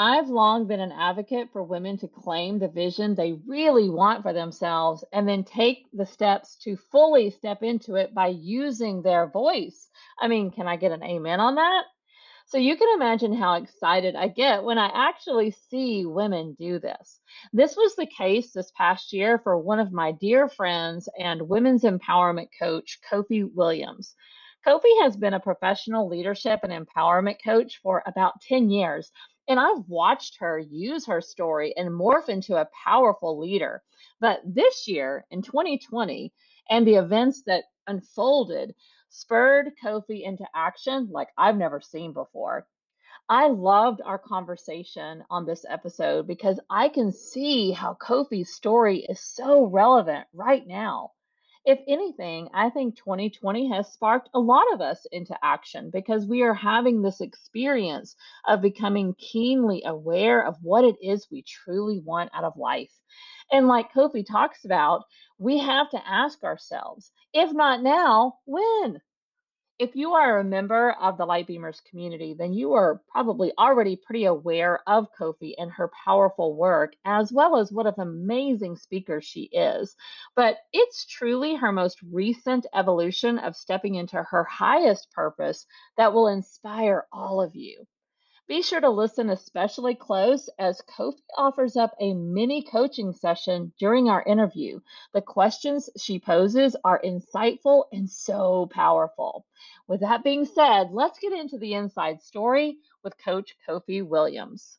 I've long been an advocate for women to claim the vision they really want for themselves and then take the steps to fully step into it by using their voice. I mean, can I get an amen on that? So you can imagine how excited I get when I actually see women do this. This was the case this past year for one of my dear friends and women's empowerment coach, Kofi Williams. Kofi has been a professional leadership and empowerment coach for about 10 years, and I've watched her use her story and morph into a powerful leader. But this year, in 2020, and the events that unfolded, spurred Kofi into action like I've never seen before. I loved our conversation on this episode because I can see how Kofi's story is so relevant right now. If anything, I think 2020 has sparked a lot of us into action because we are having this experience of becoming keenly aware of what it is we truly want out of life. And like Kofi talks about, we have to ask ourselves, if not now, when? If you are a member of the Light Lightbeamers community, then you are probably already pretty aware of Kofi and her powerful work, as well as what an amazing speaker she is. But it's truly her most recent evolution of stepping into her highest purpose that will inspire all of you. Be sure to listen especially close as Kofi offers up a mini coaching session during our interview. The questions she poses are insightful and so powerful. With that being said, let's get into the inside story with Coach Kofi Williams.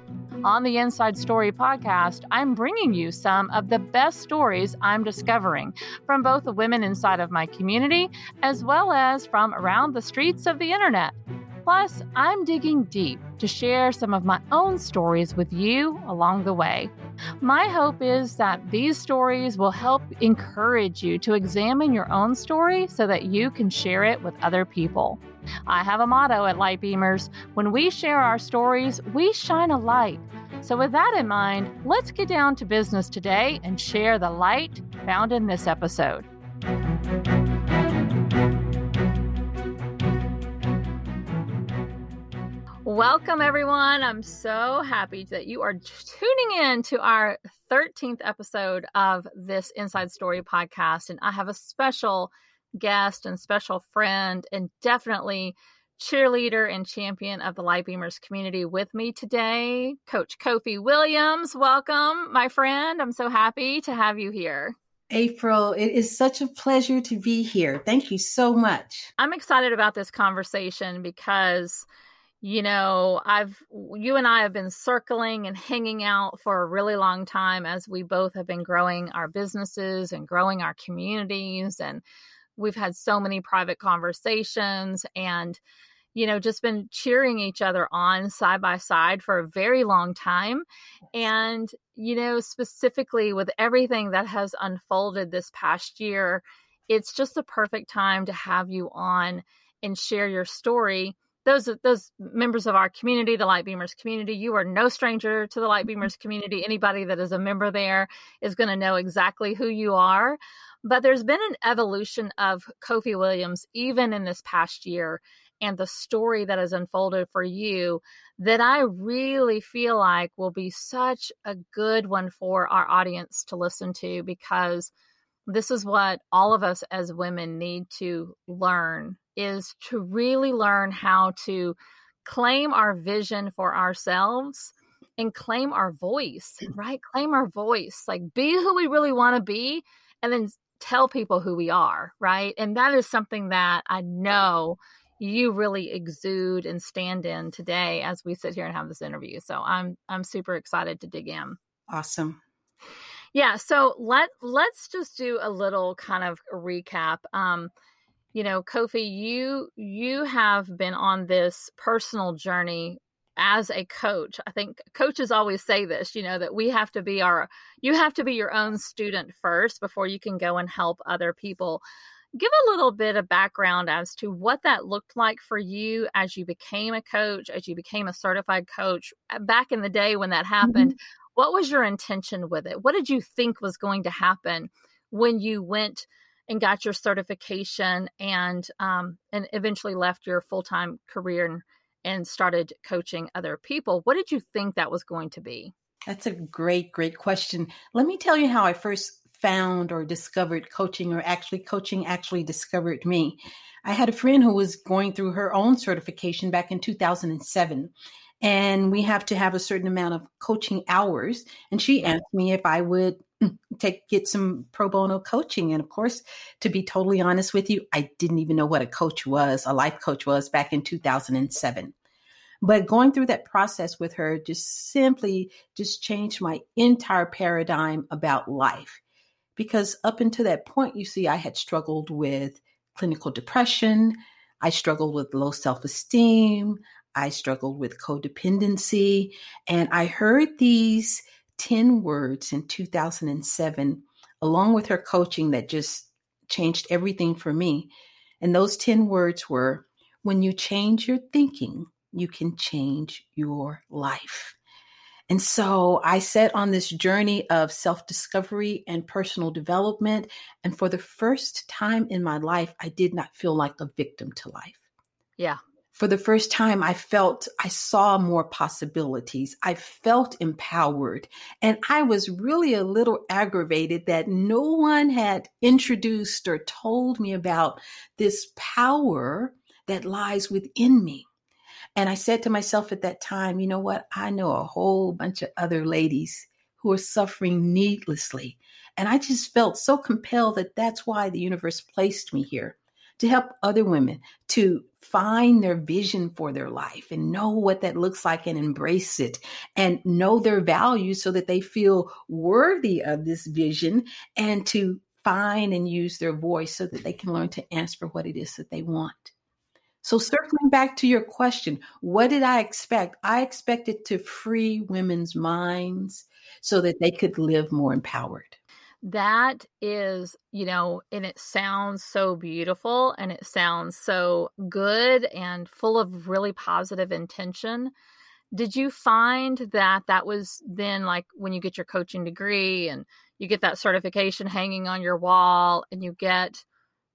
On the Inside Story podcast, I'm bringing you some of the best stories I'm discovering from both the women inside of my community as well as from around the streets of the internet. Plus, I'm digging deep to share some of my own stories with you along the way. My hope is that these stories will help encourage you to examine your own story so that you can share it with other people. I have a motto at Lightbeamers when we share our stories, we shine a light. So, with that in mind, let's get down to business today and share the light found in this episode. Welcome, everyone. I'm so happy that you are tuning in to our 13th episode of this Inside Story podcast. And I have a special guest and special friend, and definitely cheerleader and champion of the Lightbeamers community with me today, Coach Kofi Williams. Welcome, my friend. I'm so happy to have you here. April, it is such a pleasure to be here. Thank you so much. I'm excited about this conversation because you know, I've you and I have been circling and hanging out for a really long time as we both have been growing our businesses and growing our communities and we've had so many private conversations and you know just been cheering each other on side by side for a very long time. And you know specifically with everything that has unfolded this past year it's just the perfect time to have you on and share your story those those members of our community, the Lightbeamers community, you are no stranger to the mm-hmm. Lightbeamers community. Anybody that is a member there is going to know exactly who you are. But there's been an evolution of Kofi Williams even in this past year and the story that has unfolded for you that I really feel like will be such a good one for our audience to listen to because this is what all of us as women need to learn is to really learn how to claim our vision for ourselves and claim our voice, right? Claim our voice, like be who we really want to be, and then tell people who we are, right? And that is something that I know you really exude and stand in today as we sit here and have this interview. So I'm I'm super excited to dig in. Awesome. Yeah, so let let's just do a little kind of recap. Um, you know, Kofi, you you have been on this personal journey as a coach. I think coaches always say this you know that we have to be our you have to be your own student first before you can go and help other people. Give a little bit of background as to what that looked like for you as you became a coach as you became a certified coach uh, back in the day when that happened. Mm-hmm. what was your intention with it? What did you think was going to happen when you went and got your certification and um, and eventually left your full-time career and, and started coaching other people. What did you think that was going to be? That's a great great question. Let me tell you how i first found or discovered coaching or actually coaching actually discovered me. I had a friend who was going through her own certification back in 2007 and we have to have a certain amount of coaching hours and she asked me if i would take get some pro bono coaching. And of course to be totally honest with you i didn't even know what a coach was a life coach was back in 2007 but going through that process with her just simply just changed my entire paradigm about life. Because up until that point you see i had struggled with clinical depression. I struggled with low self-esteem. I struggled with codependency. And i heard these 10 words in 2007, along with her coaching that just changed everything for me. And those 10 words were when you change your thinking, you can change your life. And so I set on this journey of self discovery and personal development. And for the first time in my life, I did not feel like a victim to life. Yeah for the first time, I felt I saw more possibilities. I felt empowered. And I was really a little aggravated that no one had introduced or told me about this power that lies within me. And I said to myself at that time, you know what? I know a whole bunch of other ladies who are suffering needlessly. And I just felt so compelled that that's why the universe placed me here to help other women to find their vision for their life and know what that looks like and embrace it and know their value so that they feel worthy of this vision and to find and use their voice so that they can learn to answer for what it is that they want. So, circling back to your question, what did I expect? I expected to free women's minds so that they could live more empowered that is, you know, and it sounds so beautiful and it sounds so good and full of really positive intention. Did you find that that was then like when you get your coaching degree and you get that certification hanging on your wall and you get,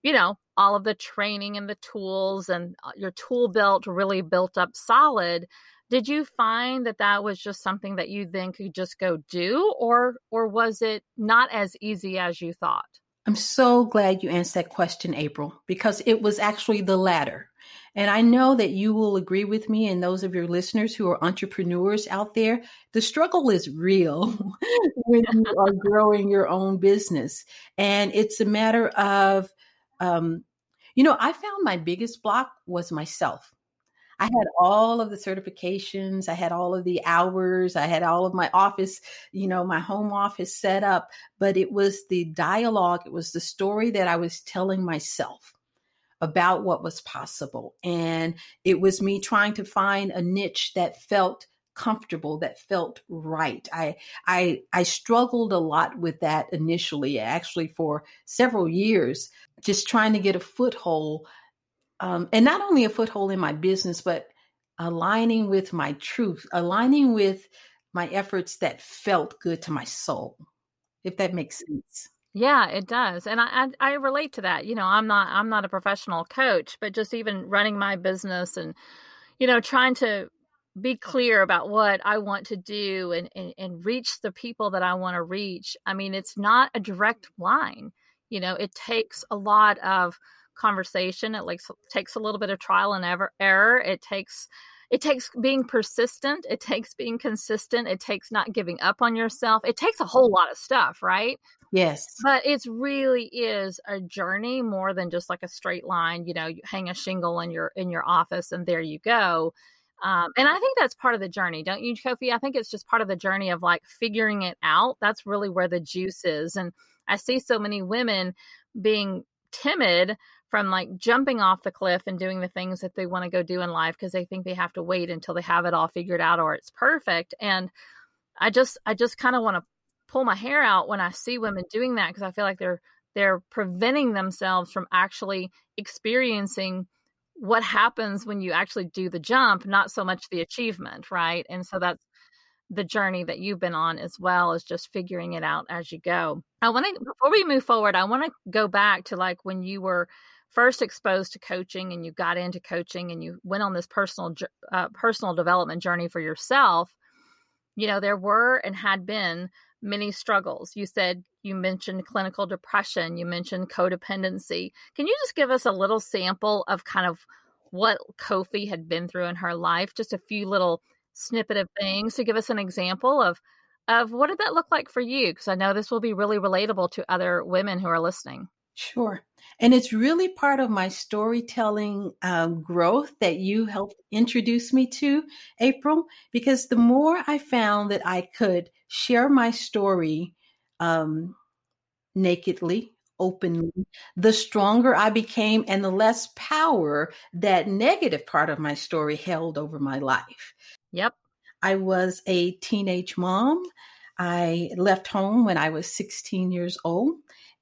you know, all of the training and the tools and uh, your tool belt really built up solid? Did you find that that was just something that you then could just go do or or was it not as easy as you thought? I'm so glad you asked that question april because it was actually the latter. And i know that you will agree with me and those of your listeners who are entrepreneurs out there the struggle is real when you are growing your own business. And it's a matter of um, you know i found my biggest block was myself I had all of the certifications, I had all of the hours, I had all of my office, you know, my home office set up, but it was the dialogue, it was the story that I was telling myself about what was possible. And it was me trying to find a niche that felt comfortable that felt right i i i struggled a lot with that initially actually for several years just trying to get a foothold um, and not only a foothold in my business, but aligning with my truth, aligning with my efforts that felt good to my soul, if that makes sense. Yeah, it does. And I, I, I relate to that. You know, I'm not I'm not a professional coach, but just even running my business and you know, trying to be clear about what I want to do and, and, and reach the people that I want to reach. I mean, it's not a direct line. You know, it takes a lot of conversation. It like takes a little bit of trial and ever, error. It takes it takes being persistent. It takes being consistent. It takes not giving up on yourself. It takes a whole lot of stuff, right? Yes. But it really is a journey more than just like a straight line. You know, you hang a shingle in your in your office and there you go. Um, and I think that's part of the journey, don't you, Kofi? I think it's just part of the journey of like figuring it out. That's really where the juice is. And I see so many women being timid from like jumping off the cliff and doing the things that they want to go do in life because they think they have to wait until they have it all figured out or it's perfect and i just i just kind of want to pull my hair out when i see women doing that because i feel like they're they're preventing themselves from actually experiencing what happens when you actually do the jump not so much the achievement right and so that's the journey that you've been on as well as just figuring it out as you go. I want to before we move forward, I want to go back to like when you were first exposed to coaching and you got into coaching and you went on this personal uh, personal development journey for yourself. You know, there were and had been many struggles. You said you mentioned clinical depression, you mentioned codependency. Can you just give us a little sample of kind of what Kofi had been through in her life? Just a few little snippet of things to give us an example of of what did that look like for you because i know this will be really relatable to other women who are listening sure and it's really part of my storytelling um, growth that you helped introduce me to april because the more i found that i could share my story um, nakedly openly, the stronger I became and the less power that negative part of my story held over my life. Yep. I was a teenage mom. I left home when I was 16 years old,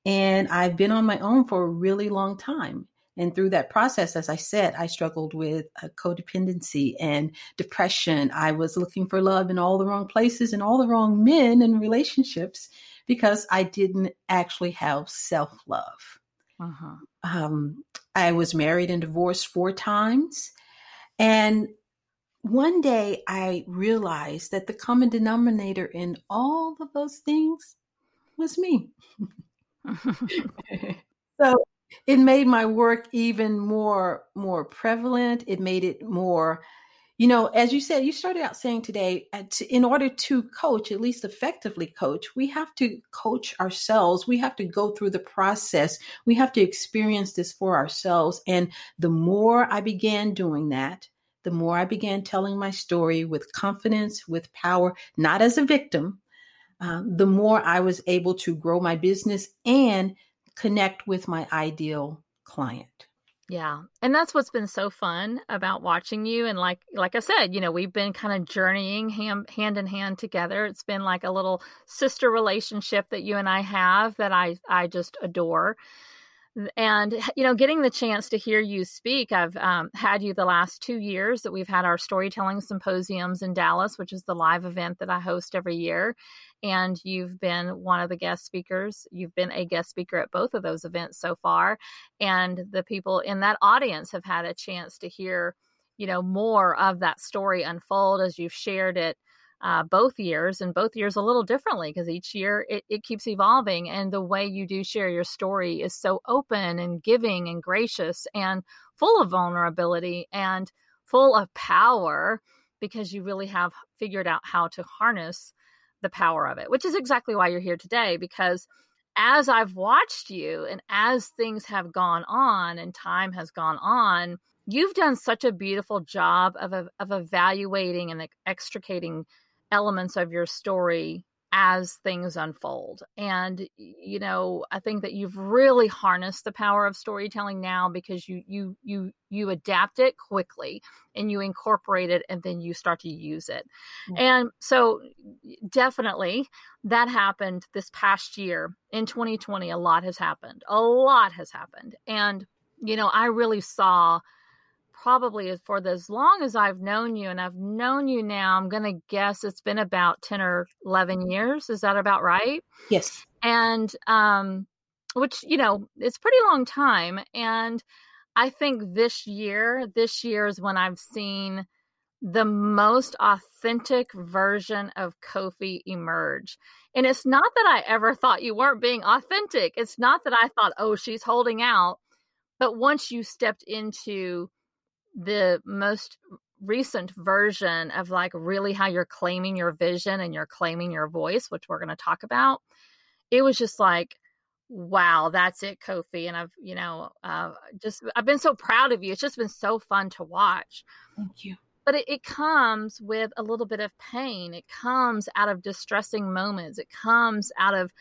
and I've been on my own for a really long time. And through that process, as I said, I struggled with codependency and depression. I was looking for love in all the wrong places and all the wrong men and relationships because I didn't actually have self love. Uh-huh. Um, I was married and divorced four times. And one day I realized that the common denominator in all of those things was me. so it made my work even more more prevalent. It made it more, you know, as you said, you started out saying today, uh, in order to coach, at least effectively coach, we have to coach ourselves. We have to go through the process. We have to experience this for ourselves. And the more I began doing that, the more I began telling my story with confidence, with power, not as a victim, uh, the more I was able to grow my business and connect with my ideal client. Yeah. And that's what's been so fun about watching you and like like I said, you know, we've been kind of journeying hand, hand in hand together. It's been like a little sister relationship that you and I have that I I just adore and you know getting the chance to hear you speak i've um, had you the last two years that we've had our storytelling symposiums in dallas which is the live event that i host every year and you've been one of the guest speakers. You've been a guest speaker at both of those events so far and the people in that audience have had a chance to hear you know more of that story unfold as you've shared it uh, both years and both years a little differently because each year it, it keeps evolving and the way you do share your story is so open and giving and gracious and full of vulnerability and full of power because you really have figured out how to harness the power of it which is exactly why you're here today because as I've watched you and as things have gone on and time has gone on, you've done such a beautiful job of, of evaluating and extricating elements of your story as things unfold. And you know, I think that you've really harnessed the power of storytelling now because you you you you adapt it quickly and you incorporate it and then you start to use it. Mm-hmm. And so definitely that happened this past year in 2020 a lot has happened. A lot has happened. And you know, I really saw probably for as long as I've known you, and I've known you now, I'm going to guess it's been about 10 or 11 years. Is that about right? Yes. And, um, which, you know, it's pretty long time. And I think this year, this year is when I've seen the most authentic version of Kofi emerge. And it's not that I ever thought you weren't being authentic. It's not that I thought, oh, she's holding out. But once you stepped into the most recent version of like really how you're claiming your vision and you're claiming your voice, which we're going to talk about, it was just like, wow, that's it, Kofi. And I've, you know, uh, just, I've been so proud of you. It's just been so fun to watch. Thank you. But it, it comes with a little bit of pain. It comes out of distressing moments. It comes out of,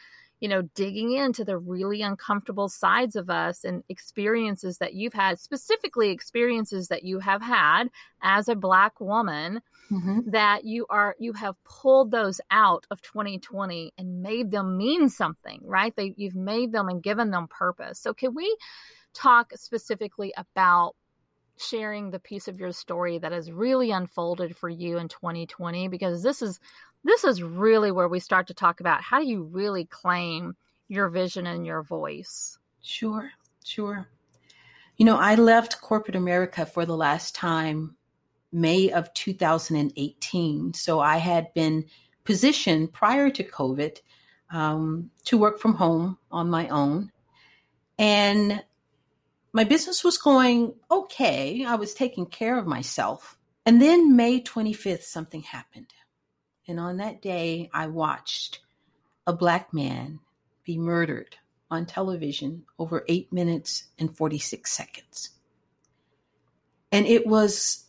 you know, digging into the really uncomfortable sides of us and experiences that you've had, specifically experiences that you have had as a Black woman. Mm-hmm. That you are, you have pulled those out of 2020 and made them mean something, right? They, you've made them and given them purpose. So, can we talk specifically about sharing the piece of your story that has really unfolded for you in 2020 because this is this is really where we start to talk about how do you really claim your vision and your voice. Sure, sure. You know, I left corporate America for the last time May of 2018. So I had been positioned prior to COVID um, to work from home on my own. And my business was going okay. I was taking care of myself. And then May 25th, something happened. And on that day, I watched a black man be murdered on television over eight minutes and 46 seconds. And it was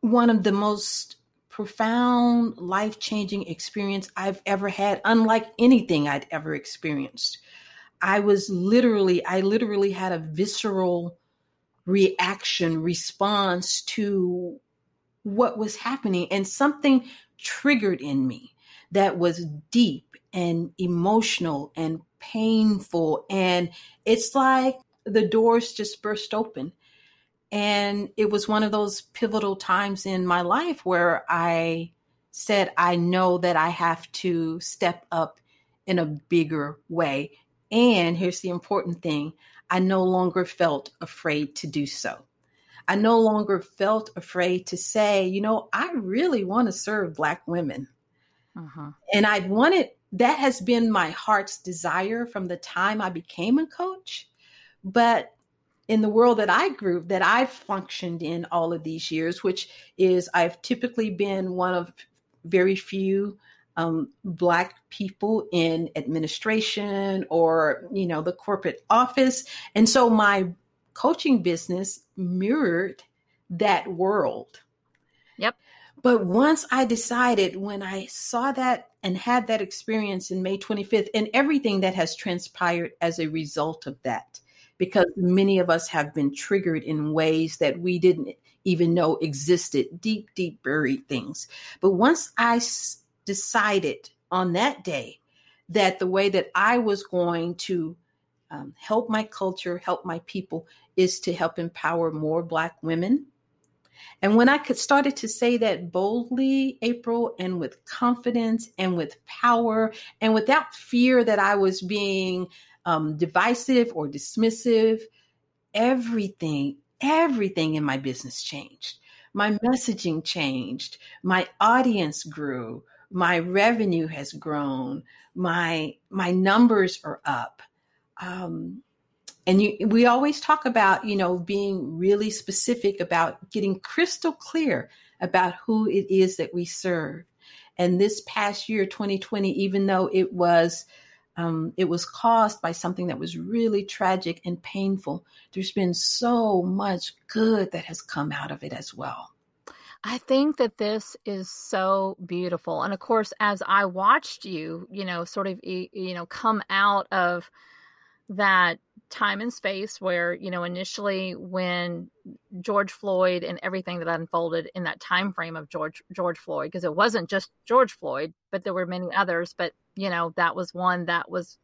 one of the most profound, life changing experience I've ever had, unlike anything I'd ever experienced. I was literally, I literally had a visceral reaction, response to what was happening. And something triggered in me that was deep and emotional and painful. And it's like the doors just burst open. And it was one of those pivotal times in my life where I said, I know that I have to step up in a bigger way. And here's the important thing I no longer felt afraid to do so. I no longer felt afraid to say, you know, I really want to serve Black women. Uh-huh. And I wanted, that has been my heart's desire from the time I became a coach. But in the world that I grew, that I've functioned in all of these years, which is I've typically been one of very few um, black people in administration or you know the corporate office and so my coaching business mirrored that world. Yep. But once I decided, when I saw that and had that experience in May 25th, and everything that has transpired as a result of that, because many of us have been triggered in ways that we didn't even know existed, deep, deep buried things. But once I s- decided on that day that the way that I was going to um, help my culture, help my people, is to help empower more Black women. And when I could started to say that boldly, April, and with confidence and with power and without fear that I was being um, divisive or dismissive, everything, everything in my business changed. My messaging changed. My audience grew. My revenue has grown. My my numbers are up. Um, and you, we always talk about, you know, being really specific about getting crystal clear about who it is that we serve. And this past year, 2020, even though it was, um, it was caused by something that was really tragic and painful, there's been so much good that has come out of it as well. I think that this is so beautiful. And of course, as I watched you, you know, sort of, you know, come out of that time and space where you know initially when george floyd and everything that unfolded in that time frame of george george floyd because it wasn't just george floyd but there were many others but you know that was one that was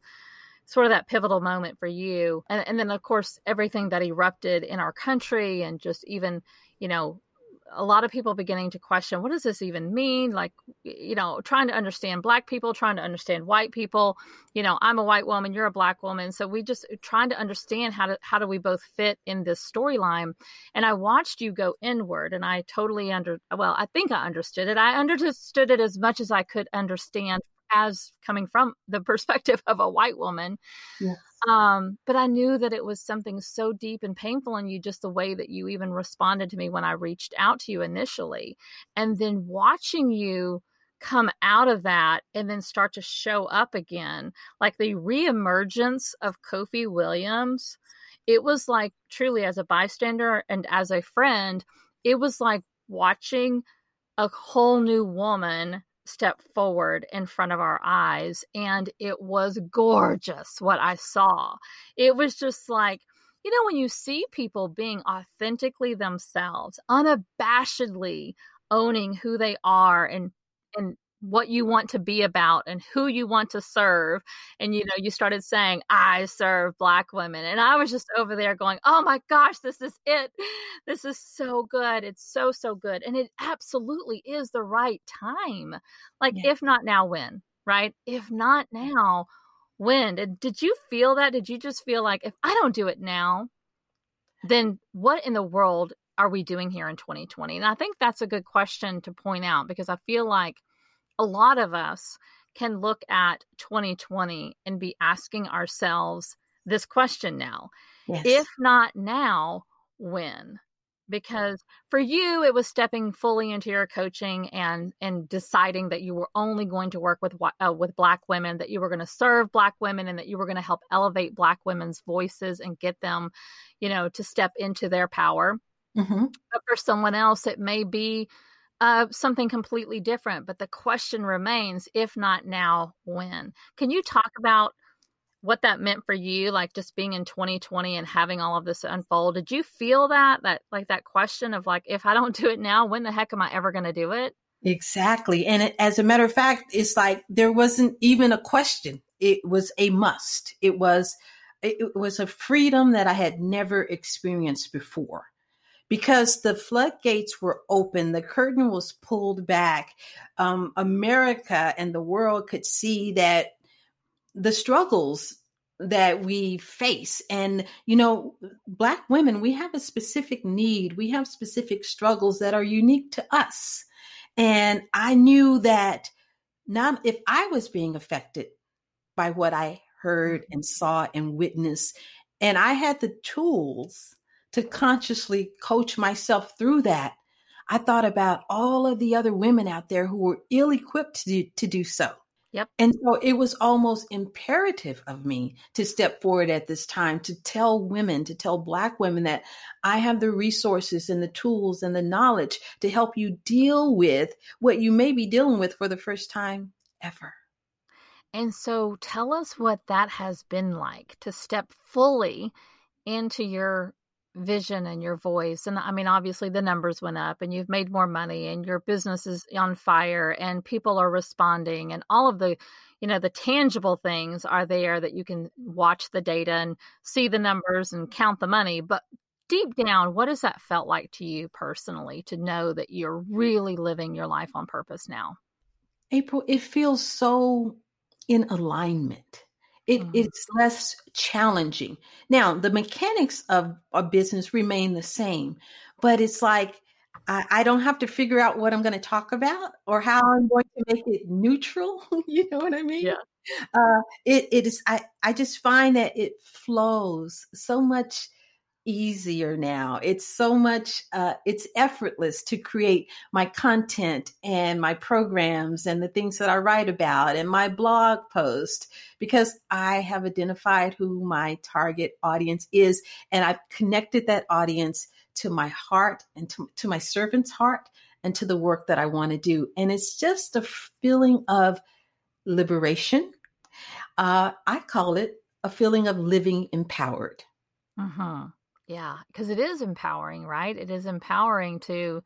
sort of that pivotal moment for you. And, and then of course everything that erupted in our country and just even you know a lot of people beginning to question what does this even mean? Like you know trying to understand black people trying to understand white people. You know i'm a white woman you're a black woman. So we just uh, trying to understand how to how do we both fit in this storyline. And i watched you go inward and i totally under well i think i understood it. I understood it as much as i could understand as coming from the perspective of a white woman yes. Um, but I knew that it was something so deep and painful in you, just the way that you even responded to me when I reached out to you initially. And then watching you come out of that and then start to show up again, like the reemergence of Kofi Williams, it was like truly as a bystander and as a friend, it was like watching a whole new woman stepped forward in front of our eyes and it was gorgeous what I saw. It was just like, you know, when you see people being authentically themselves, unabashedly owning who they are and and what you want to be about and who you want to serve and you know you started saying i serve black women and i was just over there going oh my gosh this is it. This is so good. It's so so good and it absolutely is the right time. Like yeah. if not now when right? If not now when? And did you feel that? Did you just feel like if i don't do it now then what in the world are we doing here in 2020 and i think that's a good question to point out because i feel like a lot of us can look at 2020 and be asking ourselves this question now. Yes. If not now, when? Because for you, it was stepping fully into your coaching and and deciding that you were only going to work with uh, with Black women, that you were going to serve Black women, and that you were going to help elevate Black women's voices and get them, you know, to step into their power. Mm-hmm. But for someone else, it may be uh, something completely different. But the question remains if not now, when? Can you talk about what that meant for you, like just being in 2020 and having all of this unfold? Did you feel that, that like that question of like, if I don't do it now, when the heck am I ever going to do it? Exactly. And it, as a matter of fact, it's like there wasn't even a question. It was a must. It was, it was a freedom that I had never experienced before because the floodgates were open, the curtain was pulled back. Um, America and the world could see that the struggles that we face. And, you know, Black women, we have a specific need, we have specific struggles that are unique to us. And I knew that not if I was being affected by what I heard and saw and witnessed, and I had the tools to consciously coach myself through that, I thought about all of the other women out there who were ill equipped to do, to do so. Yep. And so it was almost imperative of me to step forward at this time to tell women, to tell Black women that I have the resources and the tools and the knowledge to help you deal with what you may be dealing with for the first time ever. And so tell us what that has been like to step fully into your vision and your voice and i mean obviously the numbers went up and you've made more money and your business is on fire and people are responding and all of the you know the tangible things are there that you can watch the data and see the numbers and count the money but deep down what has that felt like to you personally to know that you're really living your life on purpose now? April it feels so in alignment it, mm-hmm. It's less challenging. Now, the mechanics of a business remain the same, but it's like I, I don't have to figure out what I'm going to talk about or how I'm going to make it neutral. you know what I mean? Yeah. Uh, it, it is. I, I just find that it flows so much easier now. It's so much, uh, it's effortless to create my content and my programs and the things that I write about and my blog post because I have identified who my target audience is and I've connected that audience to my heart and to, to my servant's heart and to the work that I want to do. And it's just a feeling of liberation. Uh, I call it a feeling of living empowered. Uh-huh. Yeah, because it is empowering, right? It is empowering to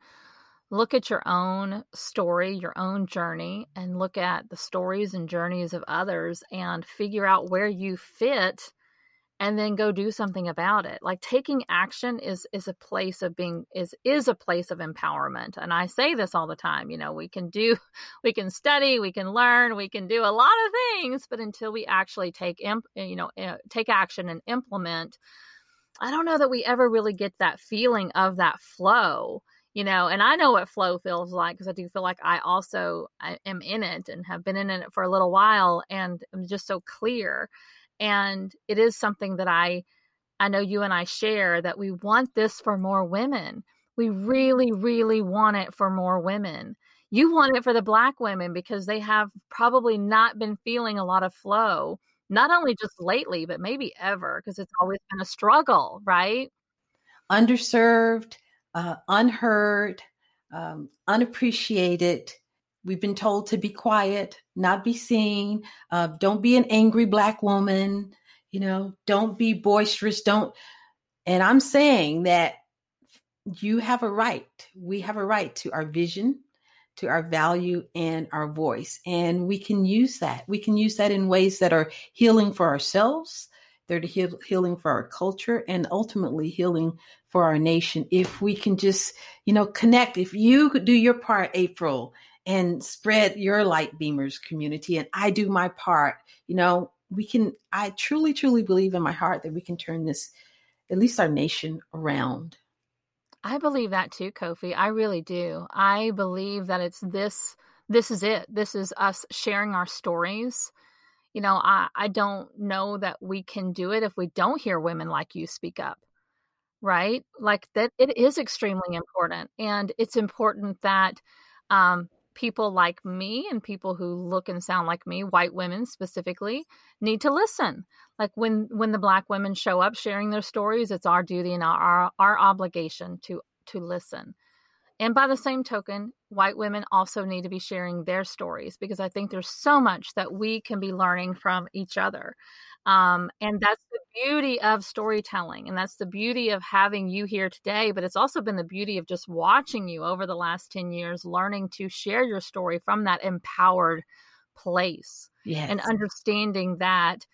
look at your own story, your own journey, and look at the stories and journeys of others and figure out where you fit and then go do something about it. Like taking action is is a place of being is is a place of empowerment. And I say this all the time, you know, we can do we can study, we can learn, we can do a lot of things, but until we actually take imp, you know, eh, take action and implement I don't know that we ever really get that feeling of that flow, you know. And I know what flow feels like because I do feel like I also I am in it and have been in it for a little while, and I'm just so clear. And it is something that I, I know you and I share that we want this for more women. We really, really want it for more women. You want it for the black women because they have probably not been feeling a lot of flow not only just lately, but maybe ever, because it's always been a struggle, right? Underserved, uh, unheard, um, unappreciated. we've been told to be quiet, not be seen, uh, don't be an angry black woman, you know, don't be boisterous, don't. And I'm saying that you have a right, we have a right to our vision, to our value and our voice. And we can use that. We can use that in ways that are healing for ourselves, they're heal, healing for our culture, and ultimately healing for our nation. If we can just, you know, connect, if you do your part, April, and spread your Lightbeamers community, and I do my part, you know, we can, I truly, truly believe in my heart that we can turn this, at least our nation, around. I believe that too, Kofi. I really do. I believe that it's this this is it. This is us sharing our stories. You know, I I don't know that we can do it if we don't hear women like you speak up. Right? Like that it is extremely important and it's important that um people like me and people who look and sound like me, white women specifically, need to listen. Like when when the black women show up sharing their stories, it's our duty and our our obligation to to listen. And by the same token, white women also need to be sharing their stories because I think there's so much that we can be learning from each other. Um, and that's the beauty of storytelling. And that's the beauty of having you here today. But it's also been the beauty of just watching you over the last 10 years, learning to share your story from that empowered place yes. and understanding that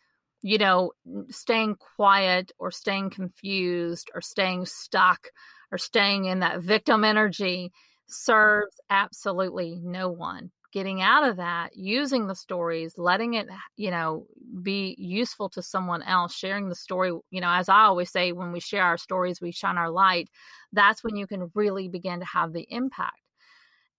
you know, staying quiet or staying confused or staying stuck or staying in that victim energy serves absolutely no one. Getting out of that, using the stories, letting it, you know, be useful to someone else, sharing the story, you know, as I always say, when we share our stories, we shine our light. That's when you can really begin to have the impact.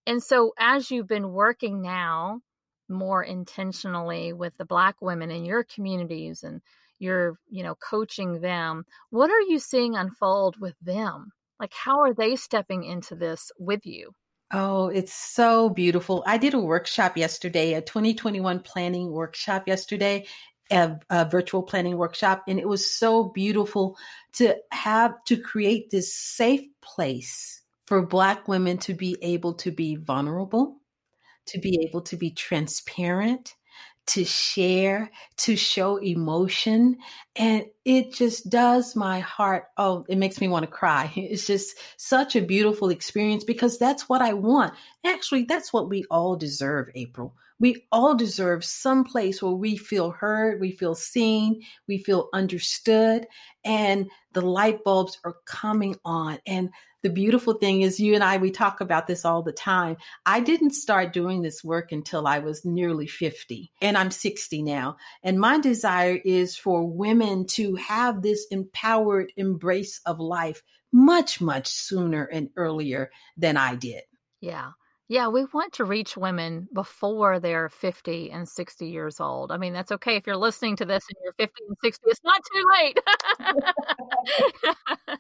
And so, as you've been working now more intentionally with the black women in your communities and you're you know coaching them what are you seeing unfold with them like how are they stepping into this with you Oh, it's so beautiful. I did a workshop yesterday, a 2021 planning workshop yesterday, a, a, virtual planning workshop. And it was so beautiful to have to create this safe place for Black women to be able to be vulnerable, to be able to be transparent, to share, to show emotion. And it just does my heart. Oh, it makes me want to cry. It's just such a beautiful experience because that's what I want. Actually, that's what we all deserve, April. We all deserve some place where we feel heard, we feel seen, we feel understood, and the light bulbs are coming on. And the beautiful thing is you and I, we talk about this all the time. I didn't start doing this work until I was nearly 50 and I'm 60 now. And my desire is for women have this empowered embrace of life much, much sooner and earlier than I did. Yeah. Yeah, we want to reach women before they're 50 and 60 years old. I mean, that's okay if you're listening to this and you're 50 and 60. It's not too late.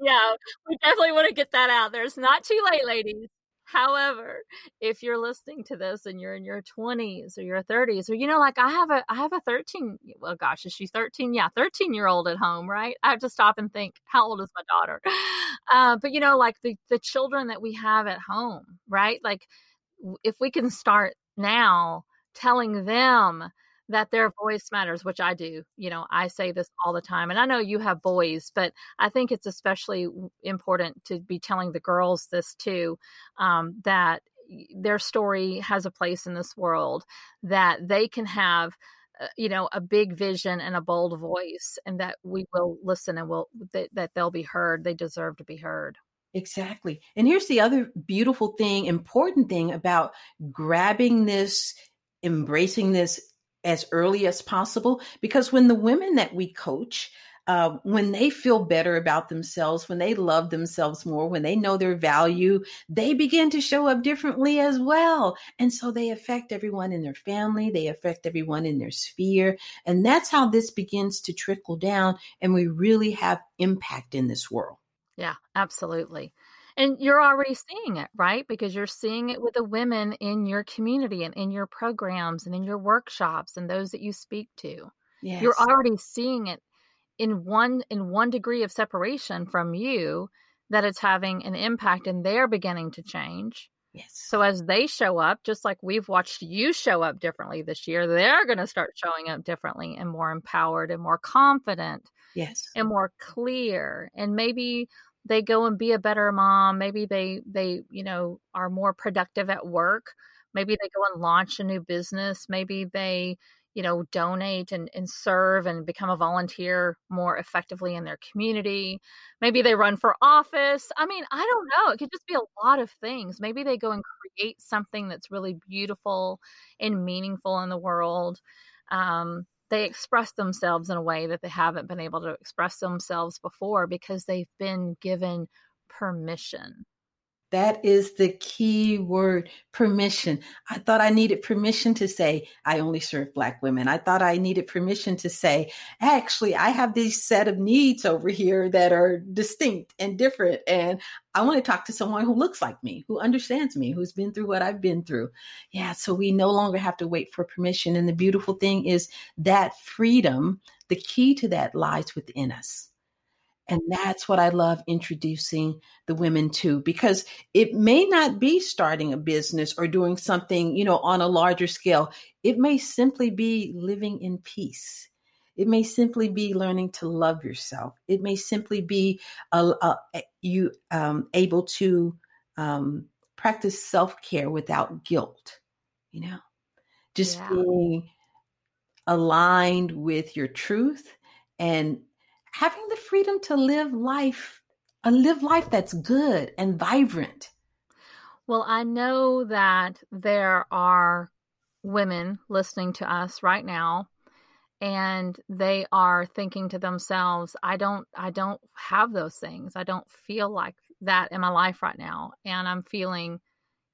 yeah, we definitely want to get that out there. It's not too late, ladies. However, if you're listening to this and you're in your 20s or your 30s, or you know, like I have a I have a 13. Well, gosh, is she 13? Yeah, 13 year old at home, right? I have to stop and think, how old is my daughter? Uh, but you know, like the the children that we have at home, right? Like if we can start now telling them that their voice matters, which I do. You know, I say this all the time. And I know you have boys, but I think it's especially important to be telling the girls this too um, that their story has a place in this world, that they can have. Uh, you know a big vision and a bold voice and that we will listen and will that, that they'll be heard they deserve to be heard Exactly. And here's the other beautiful thing, important thing about grabbing this, embracing this as early as possible because when the women that we coach uh, when they feel better about themselves, when they love themselves more, when they know their value, they begin to show up differently as well. And so they affect everyone in their family, they affect everyone in their sphere. And that's how this begins to trickle down. And we really have impact in this world. Yeah, absolutely. And you're already seeing it, right? Because you're seeing it with the women in your community and in your programs and in your workshops and those that you speak to. Yes. You're already seeing it in one in one degree of separation from you that it's having an impact and they're beginning to change. Yes. So as they show up, just like we've watched you show up differently this year, they're going to start showing up differently and more empowered and more confident. Yes. And more clear. And maybe they go and be a better mom. Maybe they they, you know, are more productive at work. Maybe they go and launch a new business. Maybe they you know, donate and, and serve and become a volunteer more effectively in their community. Maybe they run for office. I mean, I don't know. It could just be a lot of things. Maybe they go and create something that's really beautiful and meaningful in the world. Um, they express themselves in a way that they haven't been able to express themselves before because they've been given permission. That is the key word permission. I thought I needed permission to say, I only serve Black women. I thought I needed permission to say, actually, I have these set of needs over here that are distinct and different. And I want to talk to someone who looks like me, who understands me, who's been through what I've been through. Yeah. So we no longer have to wait for permission. And the beautiful thing is that freedom, the key to that lies within us. And that's what I love introducing the women to because it may not be starting a business or doing something, you know, on a larger scale. It may simply be living in peace. It may simply be learning to love yourself. It may simply be uh, uh, you um, able to um, practice self care without guilt. You know, just yeah. being aligned with your truth and having the freedom to live life, a live life that's good and vibrant. Well, I know that there are women listening to us right now and they are thinking to themselves i don't i don't have those things i don't feel like that in my life right now and i'm feeling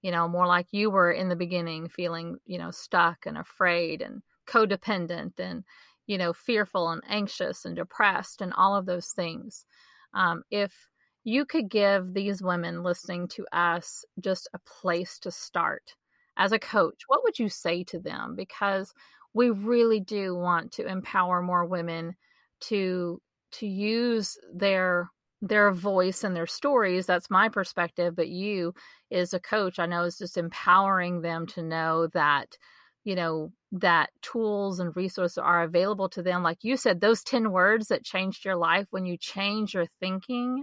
you know more like you were in the beginning feeling you know stuck and afraid and codependent and you know, fearful and anxious and depressed and all of those things. Um, if you could give these women listening to us just a place to start as a coach, what would you say to them? Because we really do want to empower more women to to use their their voice and their stories that's my perspective but you as a coach i know is just empowering them to know that you know that tools and resources are available to them like you said those 10 words that changed your life when you change your thinking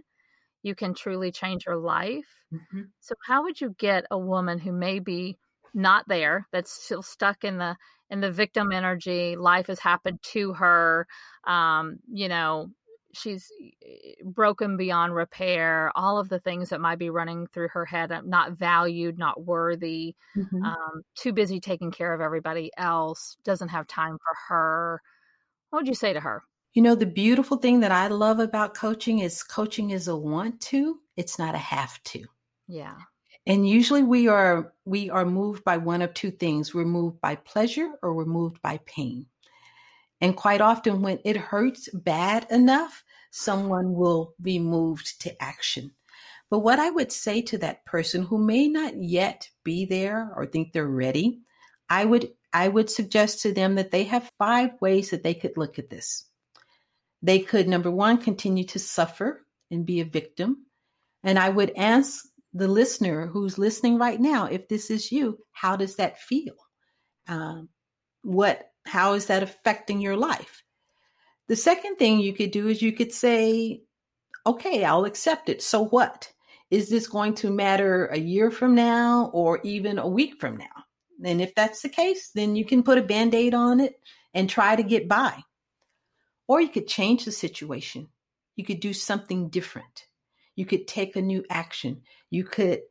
you can truly change your life mm-hmm. so how would you get a woman who may be not there that's still stuck in the in the victim energy life has happened to her um you know she's eh, broken beyond repair all of the things that might be running through her head uh, not valued not worthy mm-hmm. um, too busy taking care of everybody else doesn't have time for her. What would you say to her? You know the beautiful thing that i love about coaching is coaching is a want to it's not a have to. Yeah. And usually we are we are moved by one of two things we're moved by pleasure or we're moved by pain and quite often, when it hurts bad enough, someone will be moved to action. But what I would say to that person who may not yet be there or think they're ready, I would I would suggest to them that they have five ways that they could look at this. They could number 1 continue to suffer and be a victim. And I would ask the listener who's listening right now, if this is you, how does that feel? Um, what how is that affecting your life? The second thing you could do is you could say, okay, I'll accept it. So what? Is this going to matter a year from now or even a week from now? And if that's the case, then you can put a band aid on it and try to get by. Or you could change the situation. You could do something different. You could take a new action. You could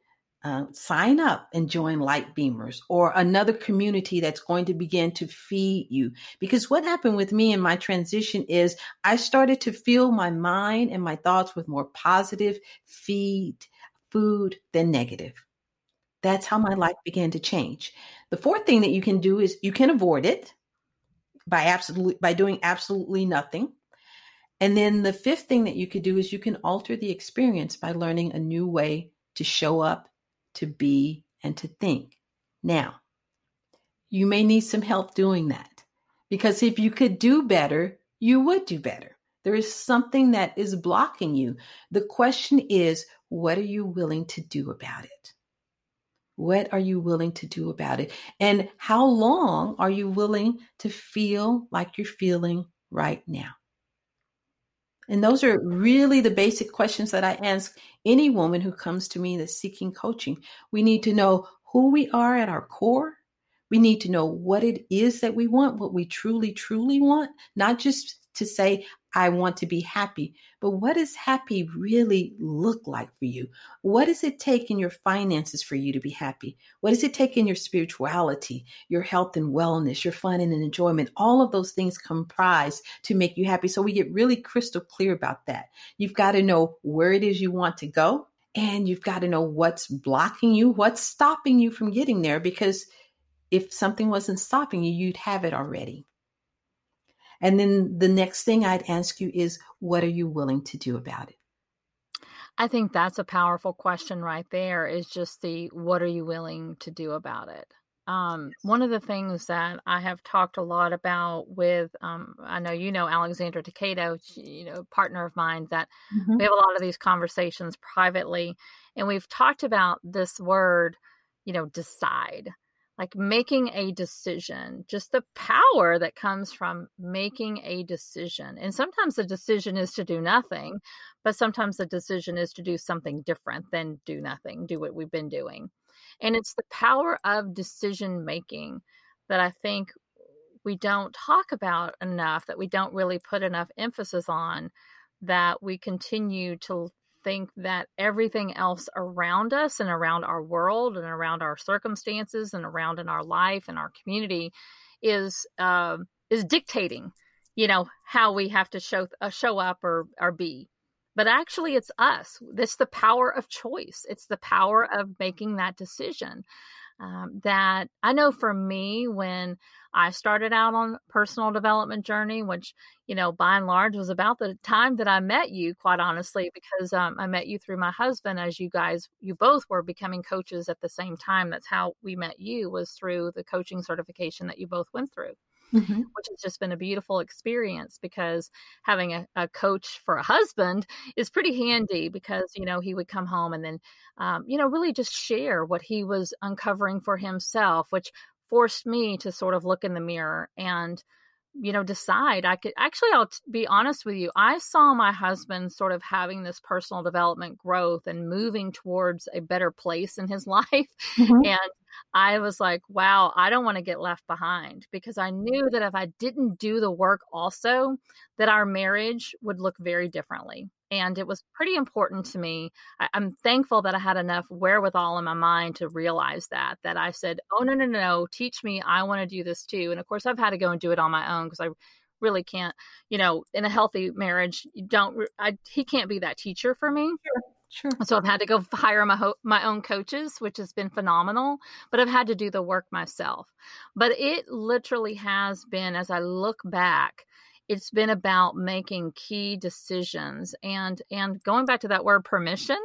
uh, sign up and join Lightbeamers or another community that's going to begin to feed you. Because what happened with me in my transition is I started to fill my mind and my thoughts with more positive feed food than negative. That's how my life began to change. The fourth thing that you can do is you can avoid it by absolutely by doing absolutely nothing. And then the fifth thing that you could do is you can alter the experience by learning a new way to show up to be, and to think. Now, you may need some help doing that because if you could do better, you would do better. There is something that is blocking you. The question is, what are you willing to do about it? What are you willing to do about it? And how long are you willing to feel like you're feeling right now? And those are really the basic questions that I ask any woman who comes to me that's seeking coaching. We need to know who we are at our core. We need to know what it is that we want, what we truly, truly want, not just to say, I want to be happy. But what does happy really look like for you? What does it take in your finances for you to be happy? What does it take in your spirituality, your health and wellness, your fun and enjoyment? All of those things comprise to make you happy. So we get really crystal clear about that. You've got to know where it is you want to go. And you've got to know what's blocking you, what's stopping you from getting there. Because if something wasn't stopping you, you'd have it already. And then the next thing I'd ask you is, what are you willing to do about it? I think that's a powerful question right there is just the what are you willing to do about it? Um, one of the things that I have talked a lot about with, um, I know you know Alexandra Takedo, you know, partner of mine, that mm-hmm. we have a lot of these conversations privately, and we've talked about this word, you know, decide like making a decision, just the power that comes from making a decision. And sometimes the decision is to do nothing, but sometimes the decision is to do something different than do nothing, do what we've been doing. And it's the power of decision making that I think we don't talk about enough, that we don't really put enough emphasis on, that we continue to think that everything else around us and around our world and around our circumstances and around in our life and our community is uh, is dictating, you know, how we have to show uh, show up or or be. But actually, it's us. It's the power of choice. It's the power of making that decision um, that I know for me when I started out on personal development journey, which you know by and large was about the time that I met you, quite honestly, because um, I met you through my husband. As you guys, you both were becoming coaches at the same time. That's how we met you was through the coaching certification that you both went through mm-hmm. which has just been a beautiful experience because having a, a, coach for a husband is pretty handy because, you know, he would come home and then, um, you know, really just share what he was uncovering for himself, which forced me to sort of look in the mirror and, you know decide i could actually i'll t- be honest with you i saw my husband sort of having this personal development growth and moving towards a better place in his life mm-hmm. and i was like wow i don't want to get left behind because i knew that if i didn't do the work also that our marriage would look very differently and it was pretty important to me. I, am thankful that I had enough wherewithal in my mind to realize that. That I said, "Oh no, no, no, no! Teach me. I want to do this too." And of course, I've had to go and do it on my own because I really can't. You know, in a healthy marriage, you don't. I, he can't be that teacher for me. Sure. Sure. So I've had to go hire my ho- my own coaches, which has been phenomenal. But I've had to do the work myself. But it literally has been, as I look back, it's been about making key decisions and and going back to that word permission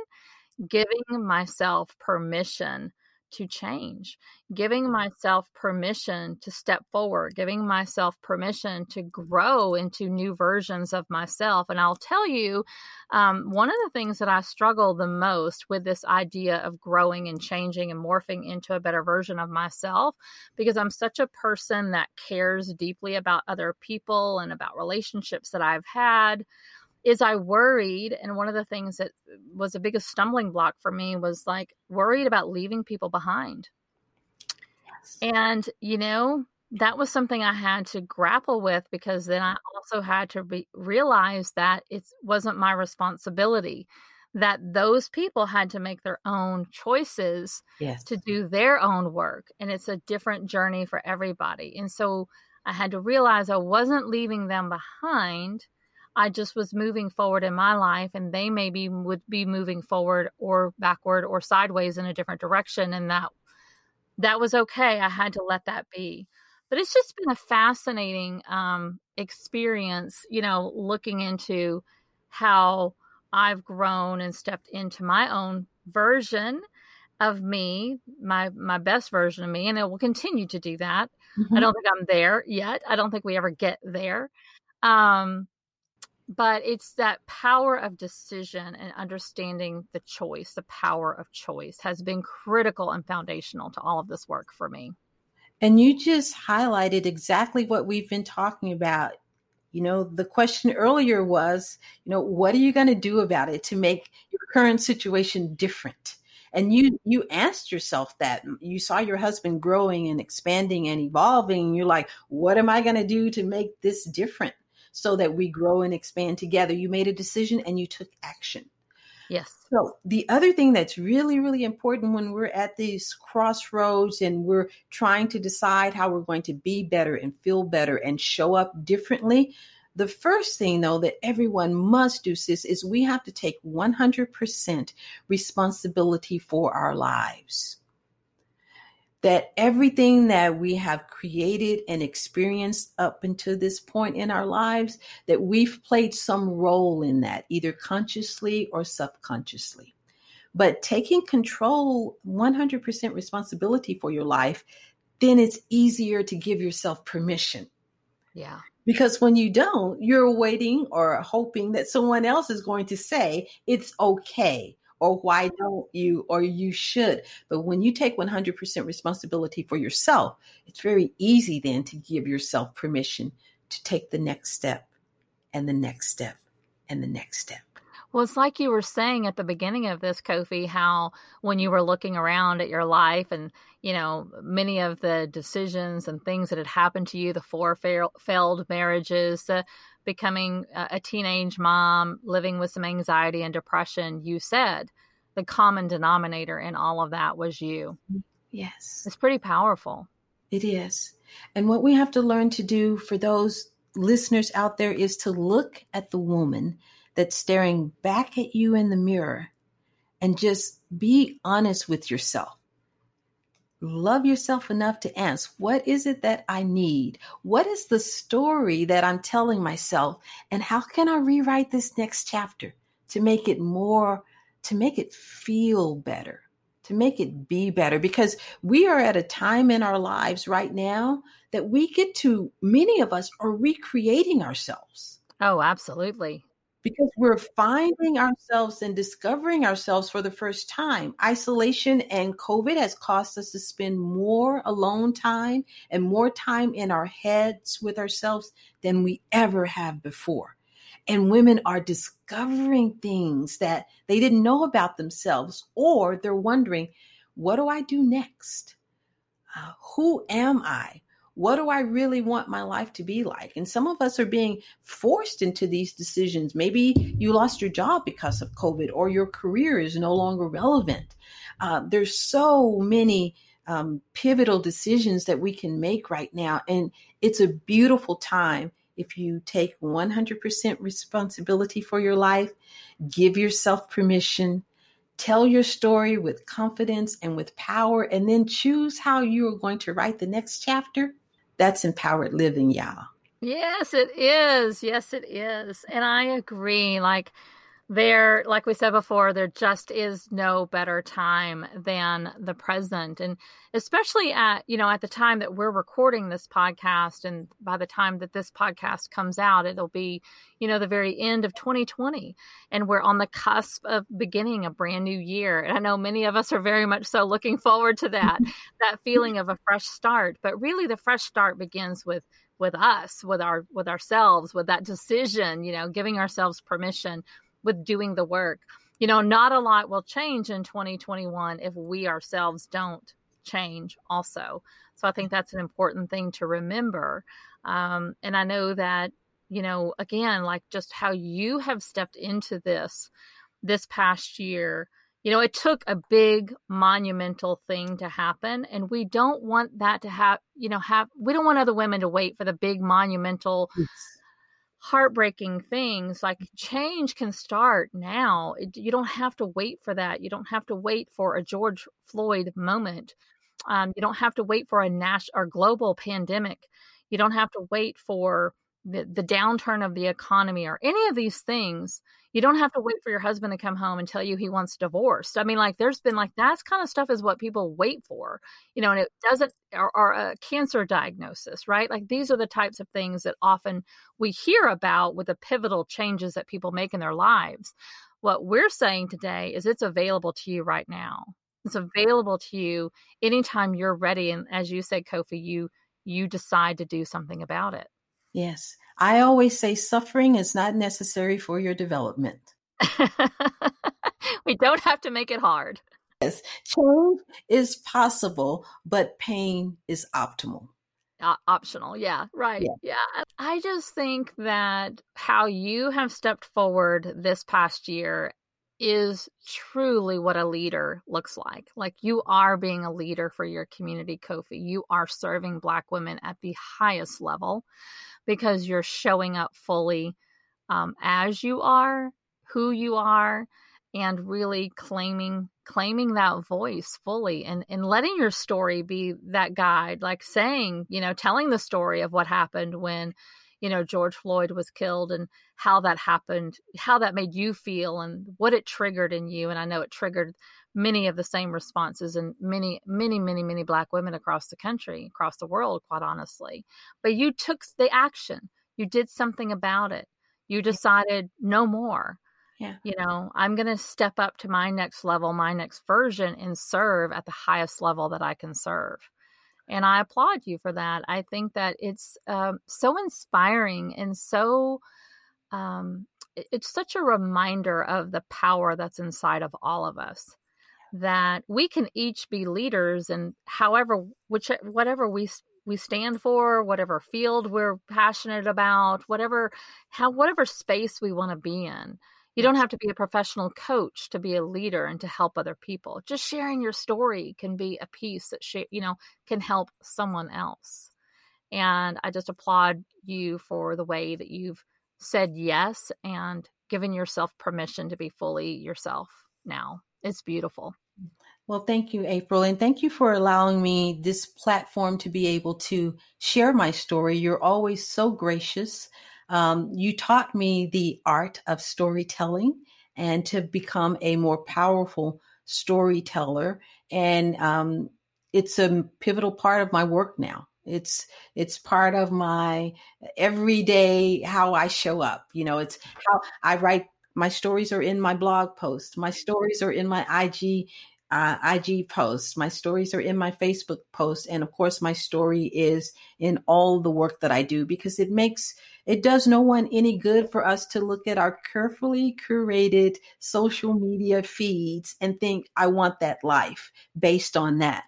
giving myself permission to change, giving myself permission to step forward, giving myself permission to grow into new versions of myself. And I'll tell you, um, one of the things that I struggle the most with this idea of growing and changing and morphing into a better version of myself, because I'm such a person that cares deeply about other people and about relationships that I've had is I worried, and one of the things that was the biggest stumbling block for me was like worried about leaving people behind. Yes. And, you know, that was something I had to grapple with because then I also had to re- realize that it wasn't my responsibility, that those people had to make their own choices yes. to do their own work. And it's a different journey for everybody. And so I had to realize I wasn't leaving them behind I just was moving forward in my life and they maybe would be moving forward or backward or sideways in a different direction and that that was okay. I had to let that be. But it's just been a fascinating um, experience, you know, looking into how I've grown and stepped into my own version of me, my my best version of me, and it will continue to do that. Mm-hmm. I don't think I'm there yet. I don't think we ever get there. Um, but it's that power of decision and understanding the choice, the power of choice has been critical and foundational to all of this work for me. And you just highlighted exactly what we've been talking about. You know, the question earlier was, you know, what are you going to do about it to make your current situation different? And you you asked yourself that. You saw your husband growing and expanding and evolving. And you're like, what am I going to do to make this different so that we grow and expand together? You made a decision and you took action. Yes. So the other thing that's really, really important when we're at these crossroads and we're trying to decide how we're going to be better and feel better and show up differently. The first thing, though, that everyone must do, sis, is we have to take 100% responsibility for our lives that everything that we have created and experienced up until this point in our lives that we've played some role in that either consciously or subconsciously. But taking control 100% responsibility for your life then it's easier to give yourself permission. Yeah. Because when you don't you're waiting or hoping that someone else is going to say it's okay or why don't you or you should. But when you take 100% responsibility for yourself it's very easy then to give yourself permission to take the next step and the next step and the next step. Well, it's like you were saying at the beginning of this, Kofi, how when you were looking around at your life and, you know, many of the decisions and things that had happened to you, the four fail- failed marriages, the becoming a teenage mom, living with some anxiety and depression, you said the common denominator in all of that was you. Yes. It's pretty powerful. It is. And what we have to learn to do for those listeners out there is to look at the woman that's staring back at you in the mirror and just be honest with yourself love yourself enough to ask, what is it that I need? What is the story that I'm telling myself? And how can I rewrite this next chapter to make it more, to make it feel better, to make it be better? Because we are at a time in our lives right now that we get to, many of us are recreating ourselves. Oh, absolutely because we're finding ourselves and discovering ourselves for the first time. Isolation and COVID has caused us to spend more alone time and more time in our heads with ourselves than we ever have before. And women are discovering things that they didn't know about themselves, or they're wondering, what do I do next? Uh, who am I? What do I really want my life to be like? And some of us are being forced into these decisions. Maybe you lost your job because of COVID or your career is no longer relevant. Uh, there's so many um, pivotal decisions that we can make right now. And it's a beautiful time if you take 100% responsibility for your life, give yourself permission, tell your story with confidence and with power, and then choose how you are going to write the next chapter that's empowered living, y'all. Yes, it is. Yes, it is. And I agree. Like, there, like we said before, there just is no better time than the present. And especially at, you know, at the time that we're recording this podcast, and by the time that this podcast comes out, it'll be, you know, the very end of 2020. And we're on the cusp of beginning a brand new year. And I know many of us are very much so looking forward to that, that feeling of a fresh start. But really, the fresh start begins with with us with our with ourselves with that decision you know giving ourselves permission with doing the work. You know, not a lot will change in 2021 if we ourselves don't change also. So I think that's an important thing to remember. Um, and I know that, you know, again, like just how you have stepped into this this past year, you know, it took a big monumental thing to happen. And we don't want that to have, you know, have, we don't want other women to wait for the big monumental. Heartbreaking things like change can start now. It, you don't have to wait for that. You don't have to wait for a george floyd moment. Um, you don't have to wait for a national or global pandemic. You don't have to wait for the, the downturn of the economy or any of these things, you don't have to wait for your husband to come home and tell you he wants divorced. I mean, like there's been like that's kind of stuff is what people wait for, you know, and it doesn't or, or a cancer diagnosis, right? Like these are the types of things that often we hear about with the pivotal changes that people make in their lives. What we're saying today is it's available to you right now. It's available to you anytime you're ready. And as you said, Kofi, you you decide to do something about it. Yes. I always say suffering is not necessary for your development. we don't have to make it hard. Yes. Change is possible, but pain is optimal. Uh, optional. Yeah, right. Yeah. yeah. I just think that how you have stepped forward this past year is truly what a leader looks like. Like you are being a leader for your community, Kofi. You are serving Black women at the highest level because you're showing up fully um, as you are, who you are, and really claiming claiming that voice fully and and letting your story be that guide like saying you know telling the story of what happened when you know George Floyd was killed and how that happened, how that made you feel and what it triggered in you and I know it triggered many of the same responses in many many many many black women across the country, across the world quite honestly. But you took the action. You did something about it. You decided no more. Yeah. You know, I'm going to step up to my next level, my next version and serve at the highest level that I can serve and I applaud you for that. I think that it's um, so inspiring and so um, it's such a reminder of the power that's inside of all of us that we can each be leaders and however which whatever we we stand for whatever field we're passionate about whatever how whatever space we want to be in you don't have to be a professional coach to be a leader and to help other people. Just sharing your story can be a piece that sh- you know can help someone else. And I just applaud you for the way that you've said yes and given yourself permission to be fully yourself now. It's beautiful. Well, thank you, April. And thank you for allowing me this platform to be able to share my story. You're always so gracious. Um, you taught me the art of storytelling and to become a more powerful storyteller. And um, it's a pivotal part of my work now. It's it's part of my everyday how I show up. You know, it's how I write. My stories are in my blog post. My stories are in my IG uh, IG posts. My stories are in my Facebook posts. And of course, my story is in all the work that I do because it makes it does no one any good for us to look at our carefully curated social media feeds and think, I want that life based on that.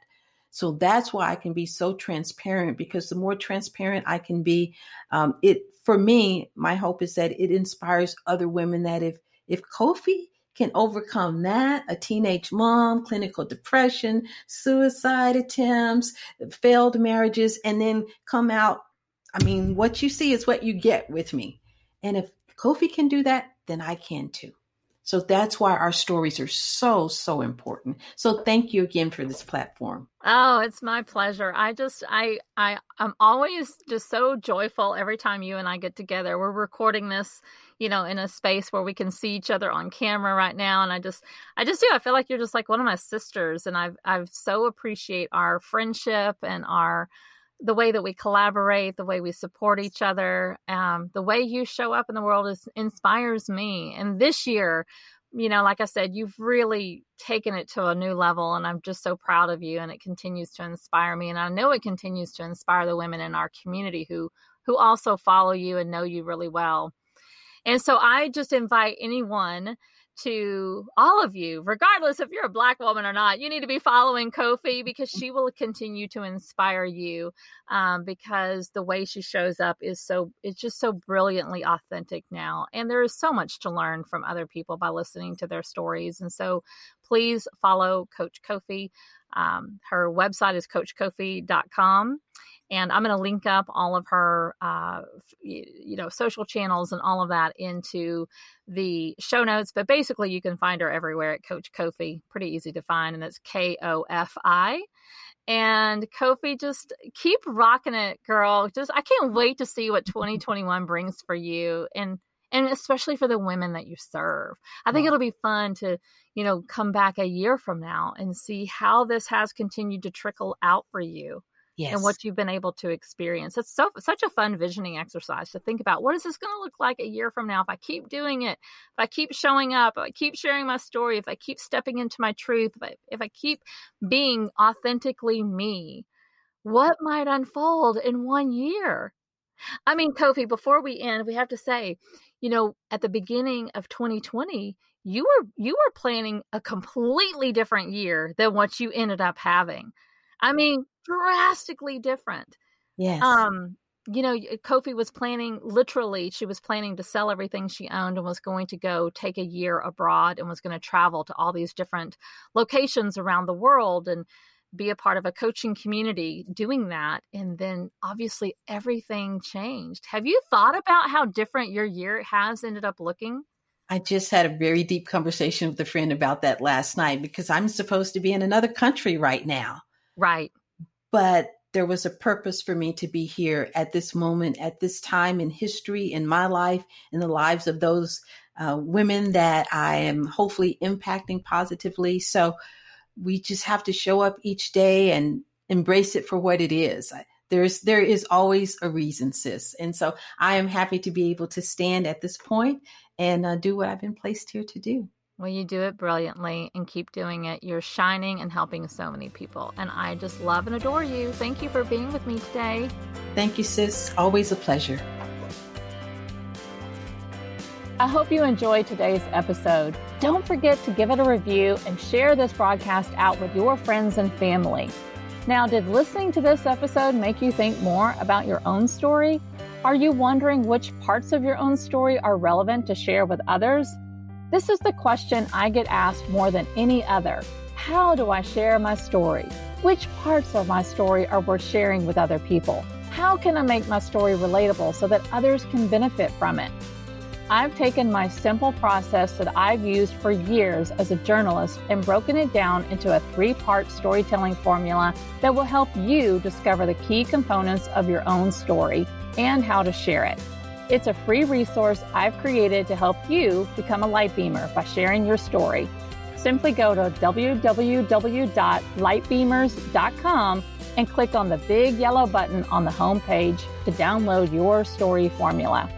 So that's why I can be so transparent because the more transparent I can be, um, it for me, my hope is that it inspires other women that if if Kofi can overcome that, a teenage mom, clinical depression, suicide attempts, failed marriages, and then come out I mean, what you see is what you get with me. And if Kofi can do that, then I can too. So that's why our stories are so, so important. So thank you again for this platform. Oh, it's my pleasure. I just, I, I, I'm always just so joyful every time you and I get together. We're recording this, you know, in a space where we can see each other on camera right now. And I just, I just do. I feel like you're just like one of my sisters. And I've, I've so appreciate our friendship and our, the way that we collaborate, the way we support each other, um, the way you show up in the world is inspires me. And this year, you know, like I said, you've really taken it to a new level, and I'm just so proud of you. And it continues to inspire me, and I know it continues to inspire the women in our community who who also follow you and know you really well. And so I just invite anyone to all of you, regardless if you're a black woman or not, you need to be following Kofi because she will continue to inspire you. Um, because the way she shows up is so, it's just so brilliantly authentic now. And there is so much to learn from other people by listening to their stories. And so please follow Coach Kofi. Um, her website is coachkofi.com and I'm going to link up all of her, uh, you know, social channels and all of that into the show notes. But basically, you can find her everywhere at Coach Kofi. Pretty easy to find, and it's K O F I. And Kofi, just keep rocking it, girl. Just I can't wait to see what 2021 brings for you and and especially for the women that you serve. I think it'll be fun to, you know, come back a year from now and see how this has continued to trickle out for you yes. and what you've been able to experience. It's so such a fun visioning exercise to think about what is this going to look like a year from now if I keep doing it, if I keep showing up, if I keep sharing my story, if I keep stepping into my truth, if I, if I keep being authentically me, what might unfold in one year? I mean, Kofi, before we end, we have to say, you know, at the beginning of 2020, you were you were planning a completely different year than what you ended up having. I mean, drastically different. Yes. Um, you know, Kofi was planning literally, she was planning to sell everything she owned and was going to go take a year abroad and was going to travel to all these different locations around the world and be a part of a coaching community doing that. And then obviously everything changed. Have you thought about how different your year has ended up looking? I just had a very deep conversation with a friend about that last night because I'm supposed to be in another country right now. Right. But there was a purpose for me to be here at this moment, at this time in history, in my life, in the lives of those uh, women that I am hopefully impacting positively. So we just have to show up each day and embrace it for what it is. There's there is always a reason, sis, and so I am happy to be able to stand at this point and uh, do what I've been placed here to do. Well, you do it brilliantly and keep doing it. You're shining and helping so many people. And I just love and adore you. Thank you for being with me today. Thank you, sis. Always a pleasure. I hope you enjoyed today's episode. Don't forget to give it a review and share this broadcast out with your friends and family. Now, did listening to this episode make you think more about your own story? Are you wondering which parts of your own story are relevant to share with others? This is the question I get asked more than any other. How do I share my story? Which parts of my story are worth sharing with other people? How can I make my story relatable so that others can benefit from it? I've taken my simple process that I've used for years as a journalist and broken it down into a three part storytelling formula that will help you discover the key components of your own story and how to share it. It's a free resource I've created to help you become a light beamer by sharing your story. Simply go to www.lightbeamers.com and click on the big yellow button on the homepage to download your story formula.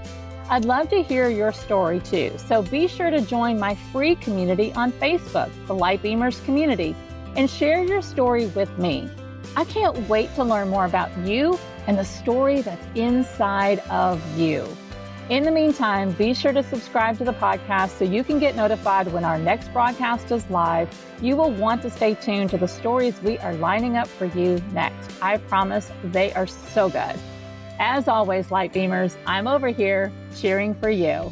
I'd love to hear your story too, so be sure to join my free community on Facebook, the Lightbeamers Community, and share your story with me. I can't wait to learn more about you and the story that's inside of you. In the meantime, be sure to subscribe to the podcast so you can get notified when our next broadcast is live. You will want to stay tuned to the stories we are lining up for you next. I promise they are so good. As always, Lightbeamers, I'm over here cheering for you.